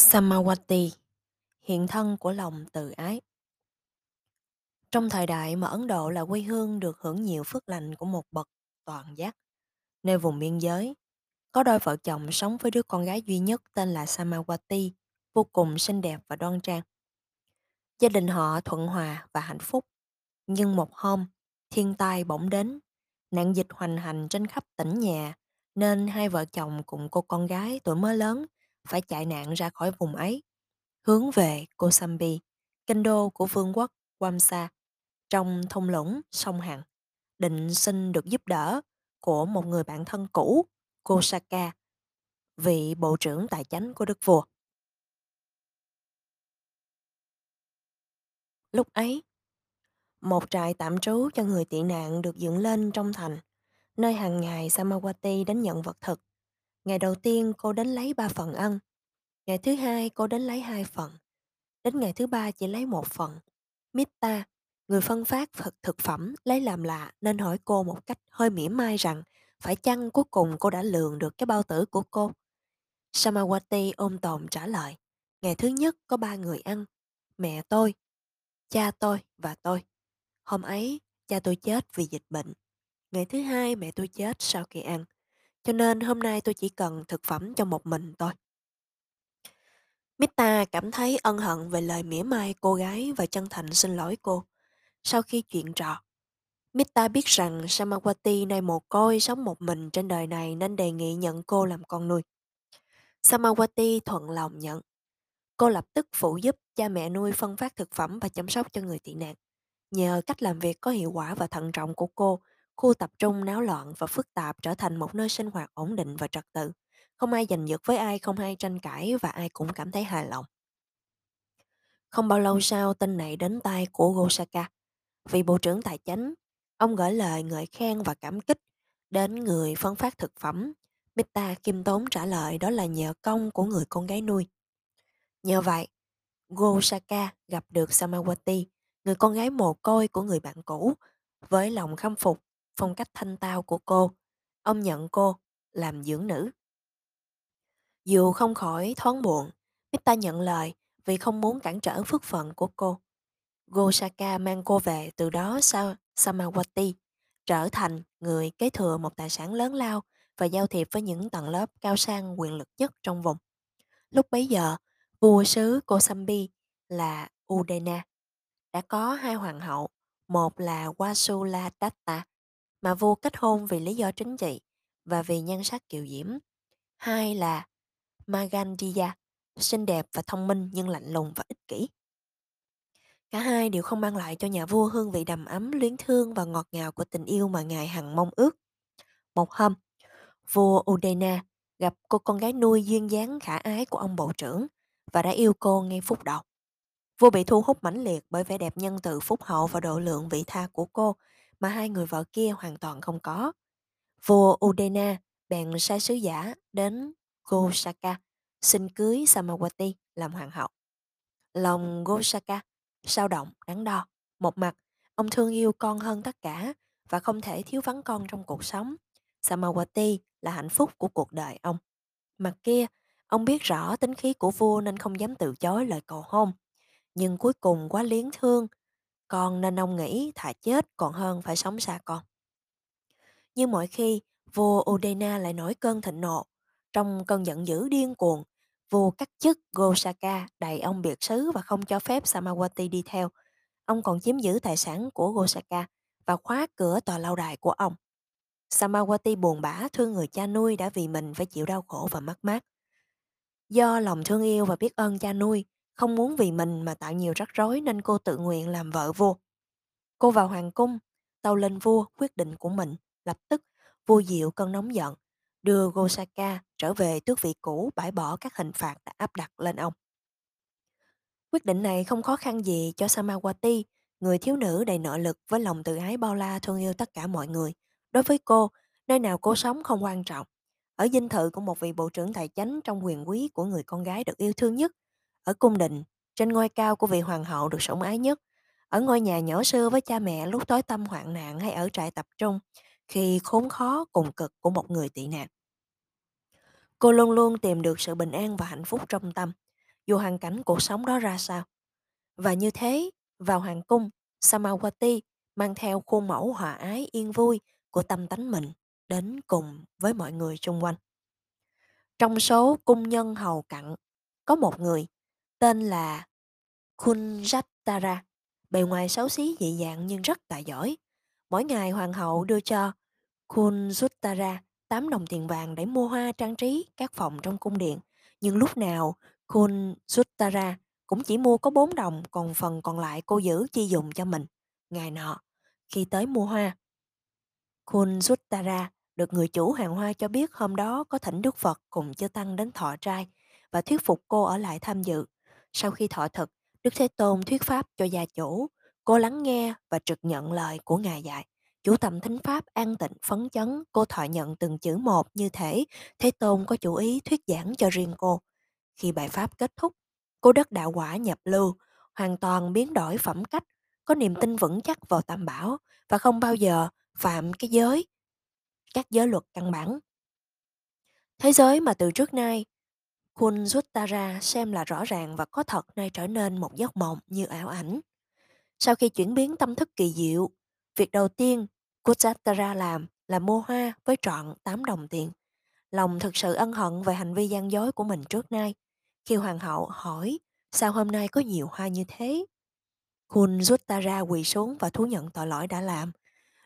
Samawati, hiện thân của lòng từ ái. Trong thời đại mà Ấn Độ là quê hương được hưởng nhiều phước lành của một bậc toàn giác, nơi vùng biên giới, có đôi vợ chồng sống với đứa con gái duy nhất tên là Samawati, vô cùng xinh đẹp và đoan trang. Gia đình họ thuận hòa và hạnh phúc. Nhưng một hôm, thiên tai bỗng đến, nạn dịch hoành hành trên khắp tỉnh nhà, nên hai vợ chồng cùng cô con gái tuổi mới lớn phải chạy nạn ra khỏi vùng ấy hướng về Kosambi, kinh đô của vương quốc Wamsa, trong thung lũng sông Hằng, định xin được giúp đỡ của một người bạn thân cũ, Kosaka, vị bộ trưởng tài chánh của đức vua. Lúc ấy, một trại tạm trú cho người tị nạn được dựng lên trong thành, nơi hàng ngày Samawati đến nhận vật thực. Ngày đầu tiên cô đến lấy ba phần ăn, ngày thứ hai cô đến lấy hai phần, đến ngày thứ ba chỉ lấy một phần. Mita, người phân phát thực thực phẩm lấy làm lạ nên hỏi cô một cách hơi mỉa mai rằng phải chăng cuối cùng cô đã lường được cái bao tử của cô. Samawati ôm tồn trả lời, ngày thứ nhất có ba người ăn, mẹ tôi, cha tôi và tôi. Hôm ấy, cha tôi chết vì dịch bệnh. Ngày thứ hai mẹ tôi chết sau khi ăn. Cho nên hôm nay tôi chỉ cần thực phẩm cho một mình tôi. Mita cảm thấy ân hận về lời mỉa mai cô gái và chân thành xin lỗi cô. Sau khi chuyện trò, Mita biết rằng Samawati nay mồ côi sống một mình trên đời này nên đề nghị nhận cô làm con nuôi. Samawati thuận lòng nhận. Cô lập tức phụ giúp cha mẹ nuôi phân phát thực phẩm và chăm sóc cho người tị nạn. Nhờ cách làm việc có hiệu quả và thận trọng của cô, khu tập trung náo loạn và phức tạp trở thành một nơi sinh hoạt ổn định và trật tự. Không ai giành giật với ai, không ai tranh cãi và ai cũng cảm thấy hài lòng. Không bao lâu sau, tin này đến tai của Gosaka. Vị Bộ trưởng Tài chánh, ông gửi lời ngợi khen và cảm kích đến người phân phát thực phẩm. Mita kim tốn trả lời đó là nhờ công của người con gái nuôi. Nhờ vậy, Gosaka gặp được Samawati, người con gái mồ côi của người bạn cũ, với lòng khâm phục, phong cách thanh tao của cô. Ông nhận cô làm dưỡng nữ. Dù không khỏi thoáng buồn, Mita nhận lời vì không muốn cản trở phước phận của cô. Gosaka mang cô về từ đó sau Samawati trở thành người kế thừa một tài sản lớn lao và giao thiệp với những tầng lớp cao sang quyền lực nhất trong vùng. Lúc bấy giờ, vua xứ Kosambi là Udena đã có hai hoàng hậu, một là Wasuladatta mà vua kết hôn vì lý do chính trị và vì nhan sắc kiều diễm. Hai là Magandiya, xinh đẹp và thông minh nhưng lạnh lùng và ích kỷ. Cả hai đều không mang lại cho nhà vua hương vị đầm ấm, luyến thương và ngọt ngào của tình yêu mà ngài hằng mong ước. Một hôm, vua Udena gặp cô con gái nuôi duyên dáng khả ái của ông bộ trưởng và đã yêu cô ngay phút đầu. Vua bị thu hút mãnh liệt bởi vẻ đẹp nhân từ phúc hậu và độ lượng vị tha của cô mà hai người vợ kia hoàn toàn không có. Vua Udena bèn sai sứ giả đến Gosaka xin cưới Samawati làm hoàng hậu. Lòng Gosaka sao động, đắn đo. Một mặt, ông thương yêu con hơn tất cả và không thể thiếu vắng con trong cuộc sống. Samawati là hạnh phúc của cuộc đời ông. Mặt kia, ông biết rõ tính khí của vua nên không dám từ chối lời cầu hôn. Nhưng cuối cùng quá liến thương, con nên ông nghĩ thà chết còn hơn phải sống xa con. Như mọi khi, vua Udena lại nổi cơn thịnh nộ. Trong cơn giận dữ điên cuồng, vua cắt chức Gosaka đầy ông biệt xứ và không cho phép Samawati đi theo. Ông còn chiếm giữ tài sản của Gosaka và khóa cửa tòa lâu đài của ông. Samawati buồn bã thương người cha nuôi đã vì mình phải chịu đau khổ và mất mát. Do lòng thương yêu và biết ơn cha nuôi, không muốn vì mình mà tạo nhiều rắc rối nên cô tự nguyện làm vợ vua. Cô vào hoàng cung, tâu lên vua quyết định của mình. Lập tức, vua dịu cơn nóng giận, đưa Gosaka trở về tước vị cũ bãi bỏ các hình phạt đã áp đặt lên ông. Quyết định này không khó khăn gì cho Samawati, người thiếu nữ đầy nội lực với lòng tự ái bao la thương yêu tất cả mọi người. Đối với cô, nơi nào cô sống không quan trọng. Ở dinh thự của một vị bộ trưởng tài chánh trong quyền quý của người con gái được yêu thương nhất. Ở cung đình, trên ngôi cao của vị hoàng hậu được sủng ái nhất. Ở ngôi nhà nhỏ xưa với cha mẹ lúc tối tâm hoạn nạn hay ở trại tập trung, khi khốn khó cùng cực của một người tị nạn. Cô luôn luôn tìm được sự bình an và hạnh phúc trong tâm. dù hoàn cảnh cuộc sống đó ra sao. Và như thế, vào hoàng cung, Samawati mang theo khuôn mẫu hòa ái yên vui của tâm tánh mình đến cùng với mọi người xung quanh. Trong số cung nhân hầu cận, có một người tên là Kunjatara, bề ngoài xấu xí dị dạng nhưng rất tài giỏi. Mỗi ngày hoàng hậu đưa cho Kunjutara 8 đồng tiền vàng để mua hoa trang trí các phòng trong cung điện. Nhưng lúc nào Kunjutara cũng chỉ mua có 4 đồng, còn phần còn lại cô giữ chi dùng cho mình. Ngày nọ, khi tới mua hoa, Kunjutara được người chủ hàng hoa cho biết hôm đó có thỉnh Đức Phật cùng chư Tăng đến thọ trai và thuyết phục cô ở lại tham dự. Sau khi thọ thực, Đức Thế Tôn thuyết pháp cho gia chủ, cô lắng nghe và trực nhận lời của Ngài dạy. Chủ tâm thính pháp an tịnh phấn chấn, cô thọ nhận từng chữ một như thể Thế Tôn có chủ ý thuyết giảng cho riêng cô. Khi bài pháp kết thúc, cô đất đạo quả nhập lưu, hoàn toàn biến đổi phẩm cách, có niềm tin vững chắc vào tam bảo và không bao giờ phạm cái giới, các giới luật căn bản. Thế giới mà từ trước nay Kun Kunjutara xem là rõ ràng và có thật nay trở nên một giấc mộng như ảo ảnh. Sau khi chuyển biến tâm thức kỳ diệu, việc đầu tiên Kutatara làm là mua hoa với trọn 8 đồng tiền. Lòng thực sự ân hận về hành vi gian dối của mình trước nay. Khi hoàng hậu hỏi sao hôm nay có nhiều hoa như thế, Kun Kunjutara quỳ xuống và thú nhận tội lỗi đã làm.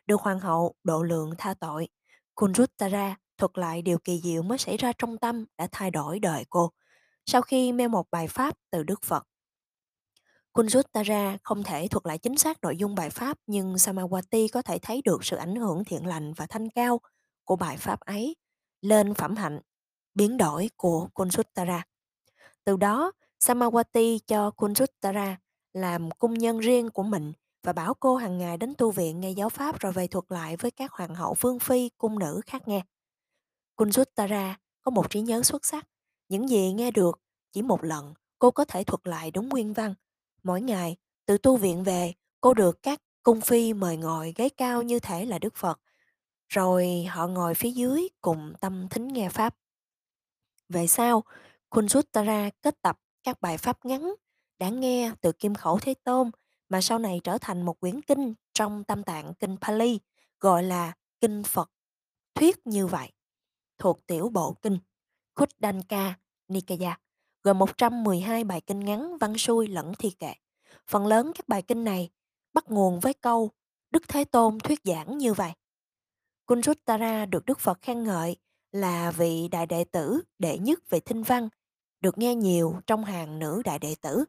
Được hoàng hậu độ lượng tha tội, Kun Kunjutara thuật lại điều kỳ diệu mới xảy ra trong tâm đã thay đổi đời cô. Sau khi nghe một bài pháp từ Đức Phật, Kunjuttara không thể thuật lại chính xác nội dung bài pháp nhưng Samawati có thể thấy được sự ảnh hưởng thiện lành và thanh cao của bài pháp ấy lên phẩm hạnh biến đổi của Kunjuttara. Từ đó, Samawati cho Kunjuttara làm cung nhân riêng của mình và bảo cô hàng ngày đến tu viện nghe giáo pháp rồi về thuật lại với các hoàng hậu vương phi cung nữ khác nghe. Kunjutara có một trí nhớ xuất sắc. Những gì nghe được chỉ một lần, cô có thể thuật lại đúng nguyên văn. Mỗi ngày, từ tu viện về, cô được các cung phi mời ngồi ghế cao như thể là Đức Phật. Rồi họ ngồi phía dưới cùng tâm thính nghe Pháp. Về sau, Kunjutara kết tập các bài Pháp ngắn đã nghe từ kim khẩu Thế Tôn mà sau này trở thành một quyển kinh trong tâm tạng kinh Pali gọi là Kinh Phật Thuyết như vậy thuộc tiểu bộ kinh Khuddaka Nikaya, gồm 112 bài kinh ngắn văn xuôi lẫn thi kệ. Phần lớn các bài kinh này bắt nguồn với câu Đức Thế Tôn thuyết giảng như vậy. Kunjuttara được Đức Phật khen ngợi là vị đại đệ tử đệ nhất về thinh văn, được nghe nhiều trong hàng nữ đại đệ tử.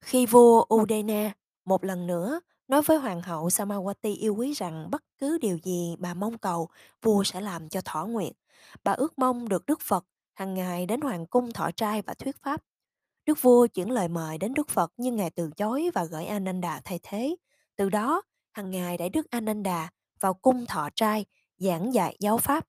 Khi vua Udena một lần nữa nói với hoàng hậu Samawati yêu quý rằng bất cứ điều gì bà mong cầu, vua sẽ làm cho thỏa nguyện. Bà ước mong được Đức Phật hàng ngày đến hoàng cung thọ trai và thuyết pháp. Đức vua chuyển lời mời đến Đức Phật nhưng ngài từ chối và gửi Ananda thay thế. Từ đó, hàng ngày đại Đức Ananda vào cung thọ trai giảng dạy giáo pháp.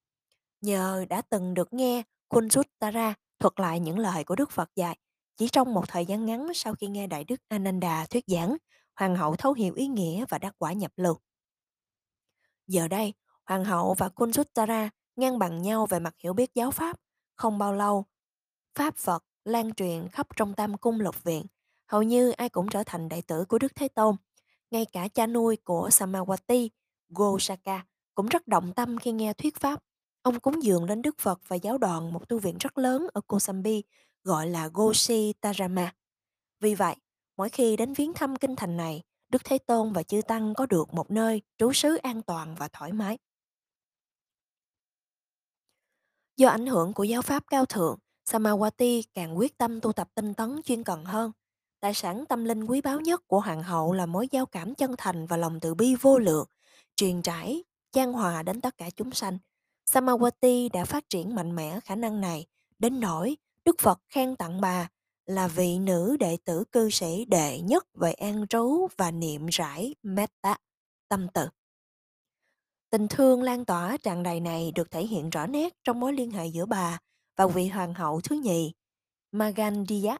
Nhờ đã từng được nghe Kunjuttara thuật lại những lời của Đức Phật dạy, chỉ trong một thời gian ngắn sau khi nghe Đại Đức Ananda thuyết giảng, hoàng hậu thấu hiểu ý nghĩa và đắc quả nhập lưu. Giờ đây, hoàng hậu và Kunjuttara ngang bằng nhau về mặt hiểu biết giáo pháp. Không bao lâu, pháp Phật lan truyền khắp trong tam cung lục viện. Hầu như ai cũng trở thành đệ tử của Đức Thế Tôn. Ngay cả cha nuôi của Samawati, Gosaka, cũng rất động tâm khi nghe thuyết pháp. Ông cúng dường lên Đức Phật và giáo đoàn một tu viện rất lớn ở Kosambi gọi là Goshi Tarama. Vì vậy, Mỗi khi đến viếng thăm kinh thành này, Đức Thế Tôn và Chư Tăng có được một nơi trú xứ an toàn và thoải mái. Do ảnh hưởng của giáo pháp cao thượng, Samawati càng quyết tâm tu tập tinh tấn chuyên cần hơn. Tài sản tâm linh quý báu nhất của hoàng hậu là mối giao cảm chân thành và lòng từ bi vô lượng, truyền trải, chan hòa đến tất cả chúng sanh. Samawati đã phát triển mạnh mẽ khả năng này, đến nỗi Đức Phật khen tặng bà là vị nữ đệ tử cư sĩ đệ nhất về an trú và niệm rải metta, tâm từ. Tình thương lan tỏa tràn đầy này được thể hiện rõ nét trong mối liên hệ giữa bà và vị hoàng hậu thứ nhì, Magandiya,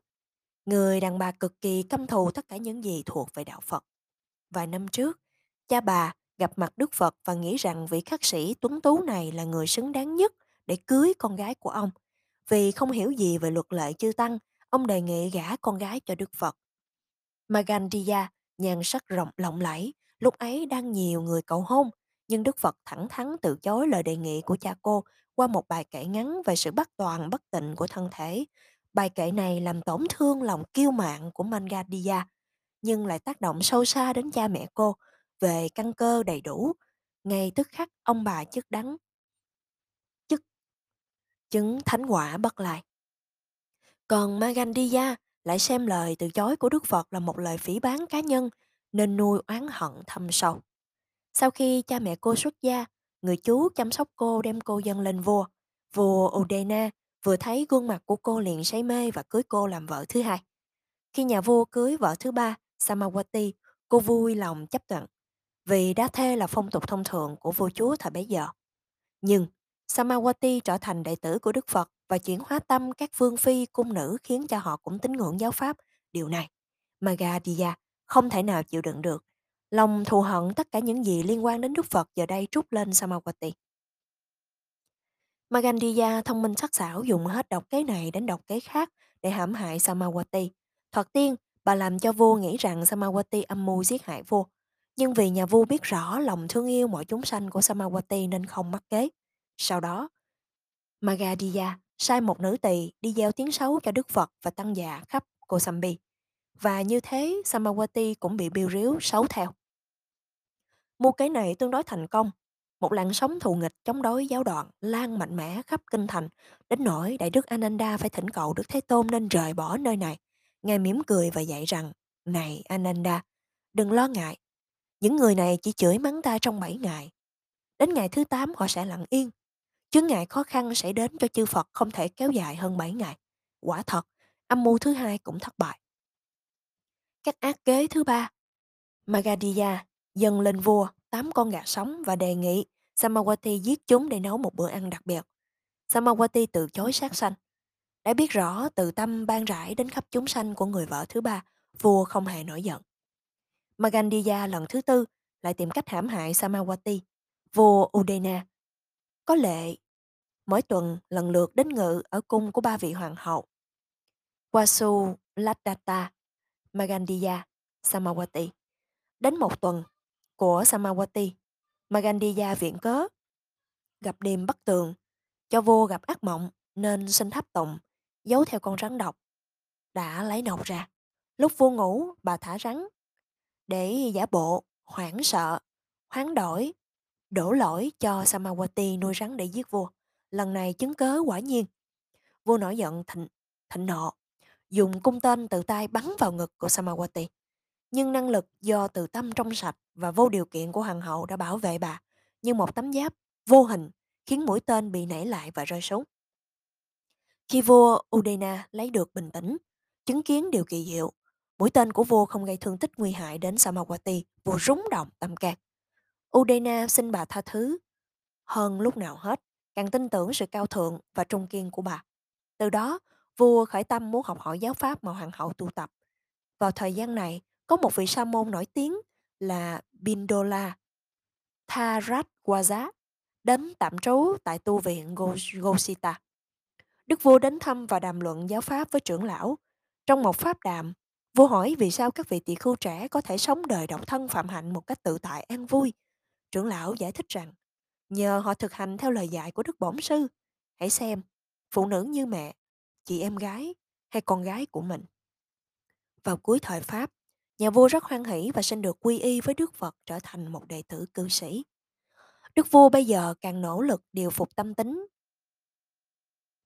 người đàn bà cực kỳ căm thù tất cả những gì thuộc về đạo Phật. Vài năm trước, cha bà gặp mặt Đức Phật và nghĩ rằng vị khắc sĩ tuấn tú này là người xứng đáng nhất để cưới con gái của ông. Vì không hiểu gì về luật lệ chư tăng ông đề nghị gả con gái cho Đức Phật. Magandiya, nhan sắc rộng lộng lẫy, lúc ấy đang nhiều người cầu hôn, nhưng Đức Phật thẳng thắn từ chối lời đề nghị của cha cô qua một bài kể ngắn về sự bất toàn bất tịnh của thân thể. Bài kể này làm tổn thương lòng kiêu mạn của Mangadiya, nhưng lại tác động sâu xa đến cha mẹ cô về căn cơ đầy đủ. Ngay tức khắc ông bà chức đắng, chức chứng thánh quả bất lại. Còn Magandhya lại xem lời từ chối của Đức Phật là một lời phỉ báng cá nhân nên nuôi oán hận thâm sâu. Sau khi cha mẹ cô xuất gia, người chú chăm sóc cô đem cô dâng lên vua. Vua Udena vừa thấy gương mặt của cô liền say mê và cưới cô làm vợ thứ hai. Khi nhà vua cưới vợ thứ ba, Samawati, cô vui lòng chấp thuận vì đá thê là phong tục thông thường của vua chúa thời bấy giờ. Nhưng Samawati trở thành đệ tử của Đức Phật và chuyển hóa tâm các vương phi cung nữ khiến cho họ cũng tín ngưỡng giáo pháp. Điều này, Magadhiya không thể nào chịu đựng được. Lòng thù hận tất cả những gì liên quan đến Đức Phật giờ đây trút lên Samawati. Magandhya thông minh sắc sảo dùng hết độc kế này đến độc kế khác để hãm hại Samawati. Thoạt tiên, bà làm cho vua nghĩ rằng Samawati âm mưu giết hại vua. Nhưng vì nhà vua biết rõ lòng thương yêu mọi chúng sanh của Samawati nên không mắc kế. Sau đó, Magadha sai một nữ tỳ đi gieo tiếng xấu cho Đức Phật và tăng giả khắp Kosambi. Và như thế, Samawati cũng bị biêu riếu xấu theo. Mưu kế này tương đối thành công. Một làn sóng thù nghịch chống đối giáo đoạn lan mạnh mẽ khắp kinh thành, đến nỗi Đại đức Ananda phải thỉnh cầu Đức Thế Tôn nên rời bỏ nơi này. Ngài mỉm cười và dạy rằng, Này Ananda, đừng lo ngại. Những người này chỉ chửi mắng ta trong 7 ngày. Đến ngày thứ 8 họ sẽ lặng yên. Chướng ngại khó khăn sẽ đến cho chư Phật không thể kéo dài hơn 7 ngày. Quả thật, âm mưu thứ hai cũng thất bại. Các ác kế thứ ba Magadha dâng lên vua tám con gà sống và đề nghị Samawati giết chúng để nấu một bữa ăn đặc biệt. Samawati từ chối sát sanh. Đã biết rõ từ tâm ban rãi đến khắp chúng sanh của người vợ thứ ba, vua không hề nổi giận. Magandiya lần thứ tư lại tìm cách hãm hại Samawati. Vua Udena có lệ mỗi tuần lần lượt đến ngự ở cung của ba vị hoàng hậu. Wasu Ladata, Magandiya, Samawati. Đến một tuần của Samawati, Magandiya viện cớ. Gặp đêm bất tường, cho vua gặp ác mộng nên xin tháp tụng, giấu theo con rắn độc. Đã lấy nọc ra. Lúc vua ngủ, bà thả rắn. Để giả bộ, hoảng sợ, hoán đổi, đổ lỗi cho Samawati nuôi rắn để giết vua. Lần này chứng cớ quả nhiên. Vua nổi giận thịnh, thịnh nộ, dùng cung tên từ tay bắn vào ngực của Samawati. Nhưng năng lực do từ tâm trong sạch và vô điều kiện của hoàng hậu đã bảo vệ bà như một tấm giáp vô hình khiến mũi tên bị nảy lại và rơi xuống. Khi vua Udena lấy được bình tĩnh, chứng kiến điều kỳ diệu, mũi tên của vua không gây thương tích nguy hại đến Samawati, vua rúng động tâm can. Udena xin bà tha thứ hơn lúc nào hết, càng tin tưởng sự cao thượng và trung kiên của bà. Từ đó, vua khởi tâm muốn học hỏi giáo pháp mà hoàng hậu tu tập. Vào thời gian này, có một vị sa môn nổi tiếng là Bindola Tharatwaja đến tạm trú tại tu viện Gosita. Đức vua đến thăm và đàm luận giáo pháp với trưởng lão. Trong một pháp đàm, vua hỏi vì sao các vị tỳ khưu trẻ có thể sống đời độc thân phạm hạnh một cách tự tại an vui. Trưởng lão giải thích rằng, nhờ họ thực hành theo lời dạy của Đức Bổn Sư. Hãy xem, phụ nữ như mẹ, chị em gái hay con gái của mình. Vào cuối thời Pháp, nhà vua rất hoan hỷ và xin được quy y với Đức Phật trở thành một đệ tử cư sĩ. Đức vua bây giờ càng nỗ lực điều phục tâm tính,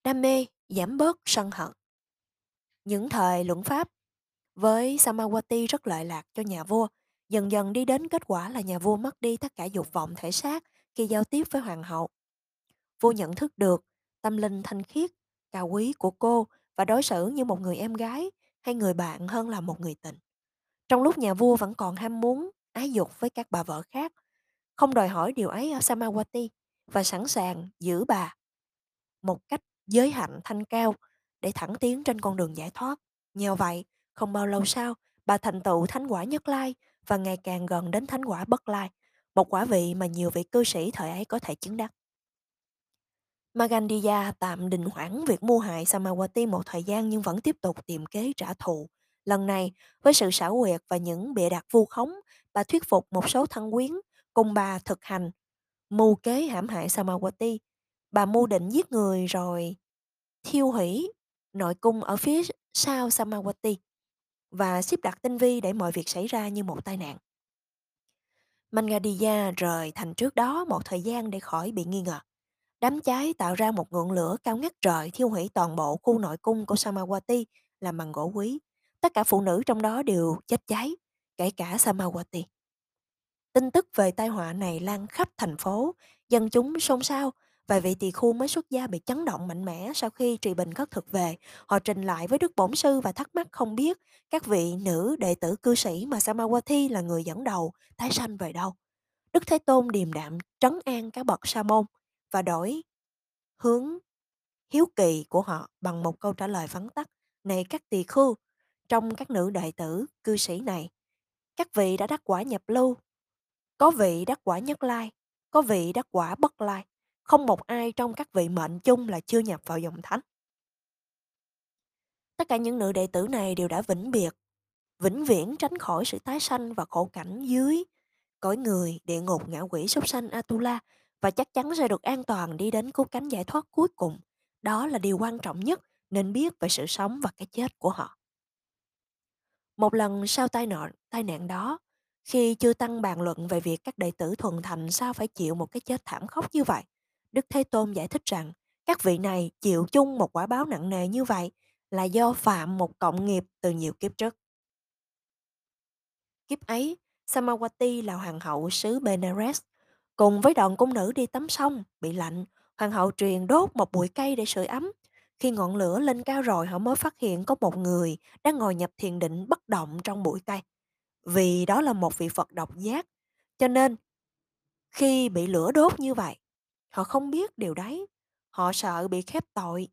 đam mê, giảm bớt sân hận. Những thời luận pháp với Samawati rất lợi lạc cho nhà vua, dần dần đi đến kết quả là nhà vua mất đi tất cả dục vọng thể xác khi giao tiếp với hoàng hậu. Vua nhận thức được tâm linh thanh khiết, cao quý của cô và đối xử như một người em gái hay người bạn hơn là một người tình. Trong lúc nhà vua vẫn còn ham muốn, ái dục với các bà vợ khác, không đòi hỏi điều ấy ở Samawati và sẵn sàng giữ bà một cách giới hạnh thanh cao để thẳng tiến trên con đường giải thoát. Nhờ vậy, không bao lâu sau, bà thành tựu thánh quả nhất lai và ngày càng gần đến thánh quả bất lai, một quả vị mà nhiều vị cư sĩ thời ấy có thể chứng đắc. Magandiya tạm đình hoãn việc mua hại Samawati một thời gian nhưng vẫn tiếp tục tìm kế trả thù. Lần này, với sự xảo quyệt và những bịa đặt vu khống, bà thuyết phục một số thân quyến cùng bà thực hành mưu kế hãm hại Samawati. Bà mưu định giết người rồi thiêu hủy nội cung ở phía sau Samawati và xếp đặt tinh vi để mọi việc xảy ra như một tai nạn. Mangadiya rời thành trước đó một thời gian để khỏi bị nghi ngờ. Đám cháy tạo ra một ngọn lửa cao ngất trời thiêu hủy toàn bộ khu nội cung của Samawati làm bằng gỗ quý. Tất cả phụ nữ trong đó đều chết cháy, kể cả Samawati. Tin tức về tai họa này lan khắp thành phố, dân chúng xôn xao. Vài vị tỳ khu mới xuất gia bị chấn động mạnh mẽ sau khi Trì Bình khất thực về. Họ trình lại với Đức Bổn Sư và thắc mắc không biết các vị nữ đệ tử cư sĩ mà Samawati là người dẫn đầu tái sanh về đâu. Đức Thế Tôn điềm đạm trấn an các bậc sa môn và đổi hướng hiếu kỳ của họ bằng một câu trả lời vắn tắt. Này các tỳ khưu, trong các nữ đệ tử, cư sĩ này, các vị đã đắc quả nhập lưu, có vị đắc quả nhất lai, có vị đắc quả bất lai. Không một ai trong các vị mệnh chung là chưa nhập vào dòng thánh. Tất cả những nữ đệ tử này đều đã vĩnh biệt, vĩnh viễn tránh khỏi sự tái sanh và khổ cảnh dưới cõi người, địa ngục, ngạ quỷ, súc sanh Atula và chắc chắn sẽ được an toàn đi đến cứu cánh giải thoát cuối cùng. Đó là điều quan trọng nhất nên biết về sự sống và cái chết của họ. Một lần sau tai nạn, tai nạn đó, khi chưa tăng bàn luận về việc các đệ tử thuần thành sao phải chịu một cái chết thảm khốc như vậy, Đức Thế Tôn giải thích rằng các vị này chịu chung một quả báo nặng nề như vậy là do phạm một cộng nghiệp từ nhiều kiếp trước. Kiếp ấy, Samawati là hoàng hậu xứ Benares, cùng với đoàn cung nữ đi tắm sông, bị lạnh, hoàng hậu truyền đốt một bụi cây để sưởi ấm. Khi ngọn lửa lên cao rồi họ mới phát hiện có một người đang ngồi nhập thiền định bất động trong bụi cây. Vì đó là một vị Phật độc giác. Cho nên, khi bị lửa đốt như vậy, họ không biết điều đấy. Họ sợ bị khép tội.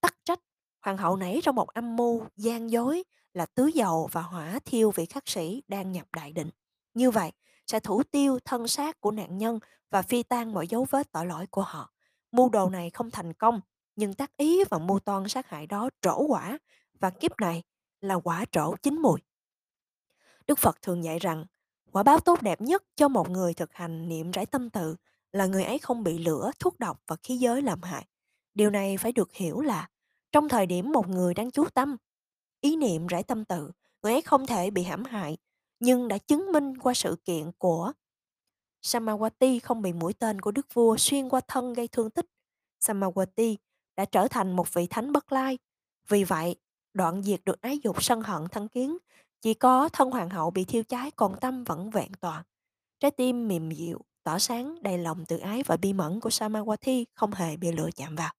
Tắc trách, hoàng hậu nảy trong một âm mưu gian dối là tưới dầu và hỏa thiêu vị khắc sĩ đang nhập đại định. Như vậy, sẽ thủ tiêu thân xác của nạn nhân và phi tan mọi dấu vết tội lỗi của họ. Mưu đồ này không thành công, nhưng tác ý và mưu toan sát hại đó trổ quả và kiếp này là quả trổ chín mùi. Đức Phật thường dạy rằng, quả báo tốt đẹp nhất cho một người thực hành niệm rải tâm tự là người ấy không bị lửa, thuốc độc và khí giới làm hại. Điều này phải được hiểu là trong thời điểm một người đang chú tâm, ý niệm rải tâm tự, người ấy không thể bị hãm hại, nhưng đã chứng minh qua sự kiện của Samawati không bị mũi tên của đức vua xuyên qua thân gây thương tích. Samawati đã trở thành một vị thánh bất lai. Vì vậy, đoạn diệt được ái dục sân hận thân kiến, chỉ có thân hoàng hậu bị thiêu cháy còn tâm vẫn vẹn toàn. Trái tim mềm dịu, tỏ sáng, đầy lòng tự ái và bi mẫn của Samawati không hề bị lửa chạm vào.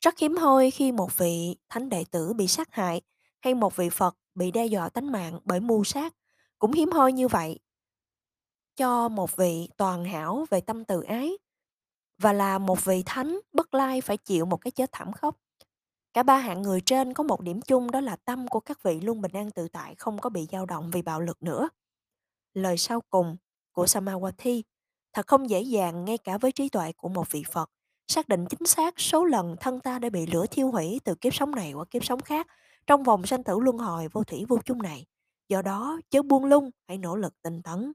Rất hiếm hoi khi một vị thánh đệ tử bị sát hại hay một vị Phật bị đe dọa tánh mạng bởi mưu sát. Cũng hiếm hoi như vậy, cho một vị toàn hảo về tâm từ ái và là một vị thánh bất lai phải chịu một cái chết thảm khốc. Cả ba hạng người trên có một điểm chung đó là tâm của các vị luôn bình an tự tại, không có bị dao động vì bạo lực nữa. Lời sau cùng của Samawati thật không dễ dàng ngay cả với trí tuệ của một vị Phật xác định chính xác số lần thân ta đã bị lửa thiêu hủy từ kiếp sống này qua kiếp sống khác trong vòng sanh tử luân hồi vô thủy vô chung này. Do đó, chớ buông lung, hãy nỗ lực tinh tấn.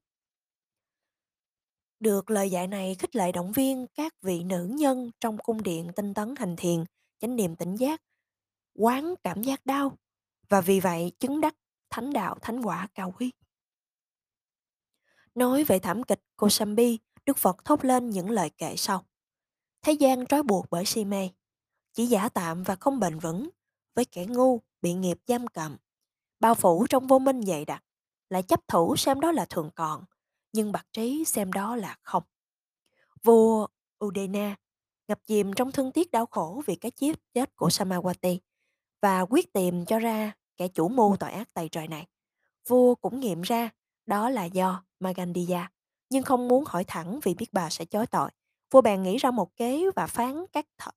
Được lời dạy này khích lệ động viên các vị nữ nhân trong cung điện tinh tấn hành thiền, chánh niệm tỉnh giác, quán cảm giác đau và vì vậy chứng đắc thánh đạo thánh quả cao quý. Nói về thảm kịch Kosambi, Đức Phật thốt lên những lời kệ sau. Thế gian trói buộc bởi si mê, chỉ giả tạm và không bền vững, với kẻ ngu bị nghiệp giam cầm, bao phủ trong vô minh dày đặc, lại chấp thủ xem đó là thường còn, nhưng bạc trí xem đó là không. Vua Udena ngập chìm trong thương tiếc đau khổ vì cái chết chết của Samawati và quyết tìm cho ra kẻ chủ mưu tội ác tày trời này. Vua cũng nghiệm ra đó là do Magandhya, nhưng không muốn hỏi thẳng vì biết bà sẽ chối tội. Vua bèn nghĩ ra một kế và phán các th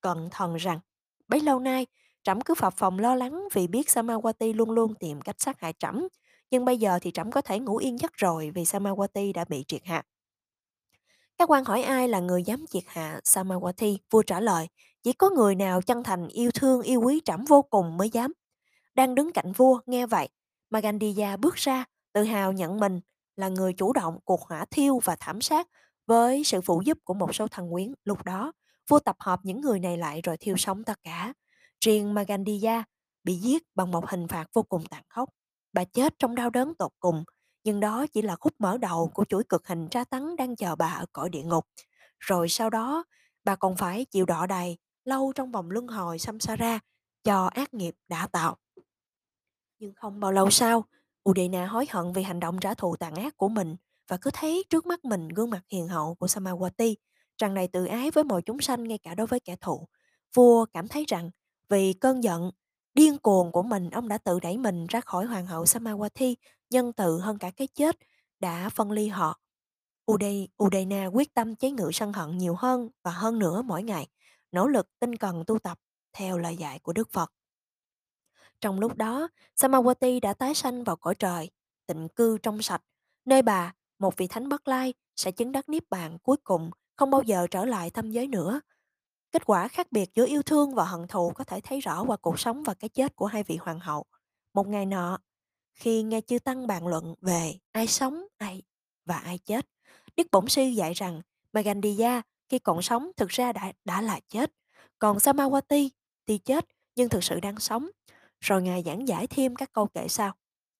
cận thần rằng bấy lâu nay trẫm cứ phập phòng lo lắng vì biết Samawati luôn luôn tìm cách sát hại trẫm nhưng bây giờ thì trẫm có thể ngủ yên giấc rồi vì Samawati đã bị triệt hạ. Các quan hỏi ai là người dám triệt hạ Samawati, vua trả lời, chỉ có người nào chân thành yêu thương yêu quý trẫm vô cùng mới dám. Đang đứng cạnh vua nghe vậy, Magandhya bước ra, tự hào nhận mình là người chủ động cuộc hỏa thiêu và thảm sát với sự phụ giúp của một số thần quyến. Lúc đó, vua tập hợp những người này lại rồi thiêu sống tất cả. Riêng Magandiya bị giết bằng một hình phạt vô cùng tàn khốc. Bà chết trong đau đớn tột cùng, nhưng đó chỉ là khúc mở đầu của chuỗi cực hình tra tấn đang chờ bà ở cõi địa ngục. Rồi sau đó, bà còn phải chịu đọ đầy lâu trong vòng luân hồi samsara cho ác nghiệp đã tạo. Nhưng không bao lâu sau, Udena hối hận vì hành động trả thù tàn ác của mình và cứ thấy trước mắt mình gương mặt hiền hậu của Samawati, tràn đầy tự ái với mọi chúng sanh ngay cả đối với kẻ thù. Vua cảm thấy rằng vì cơn giận, điên cuồng của mình ông đã tự đẩy mình ra khỏi hoàng hậu Samawati, nhân từ hơn cả cái chết, đã phân ly họ. Uday, Udena quyết tâm chế ngự sân hận nhiều hơn và hơn nữa mỗi ngày, nỗ lực tinh cần tu tập theo lời dạy của Đức Phật. Trong lúc đó, Samawati đã tái sanh vào cõi trời, tịnh cư trong sạch, nơi bà, một vị thánh bất lai, sẽ chứng đắc niết bàn cuối cùng, không bao giờ trở lại tâm giới nữa. Kết quả khác biệt giữa yêu thương và hận thù có thể thấy rõ qua cuộc sống và cái chết của hai vị hoàng hậu. Một ngày nọ, khi nghe chư Tăng bàn luận về ai sống, ai và ai chết, Đức Bổn Sư dạy rằng Magandiya khi còn sống thực ra đã, đã là chết, còn Samawati thì chết nhưng thực sự đang sống rồi Ngài giảng giải thêm các câu kệ sau.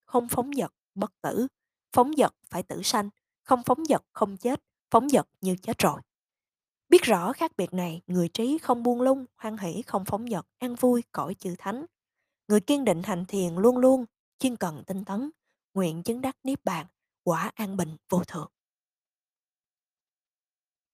Không phóng dật, bất tử. Phóng dật phải tử sanh. Không phóng dật không chết. Phóng dật như chết rồi. Biết rõ khác biệt này, người trí không buông lung, hoan hỷ không phóng dật, an vui cõi chư thánh. Người kiên định hành thiền luôn luôn, chuyên cần tinh tấn, nguyện chứng đắc niết bàn, quả an bình vô thượng.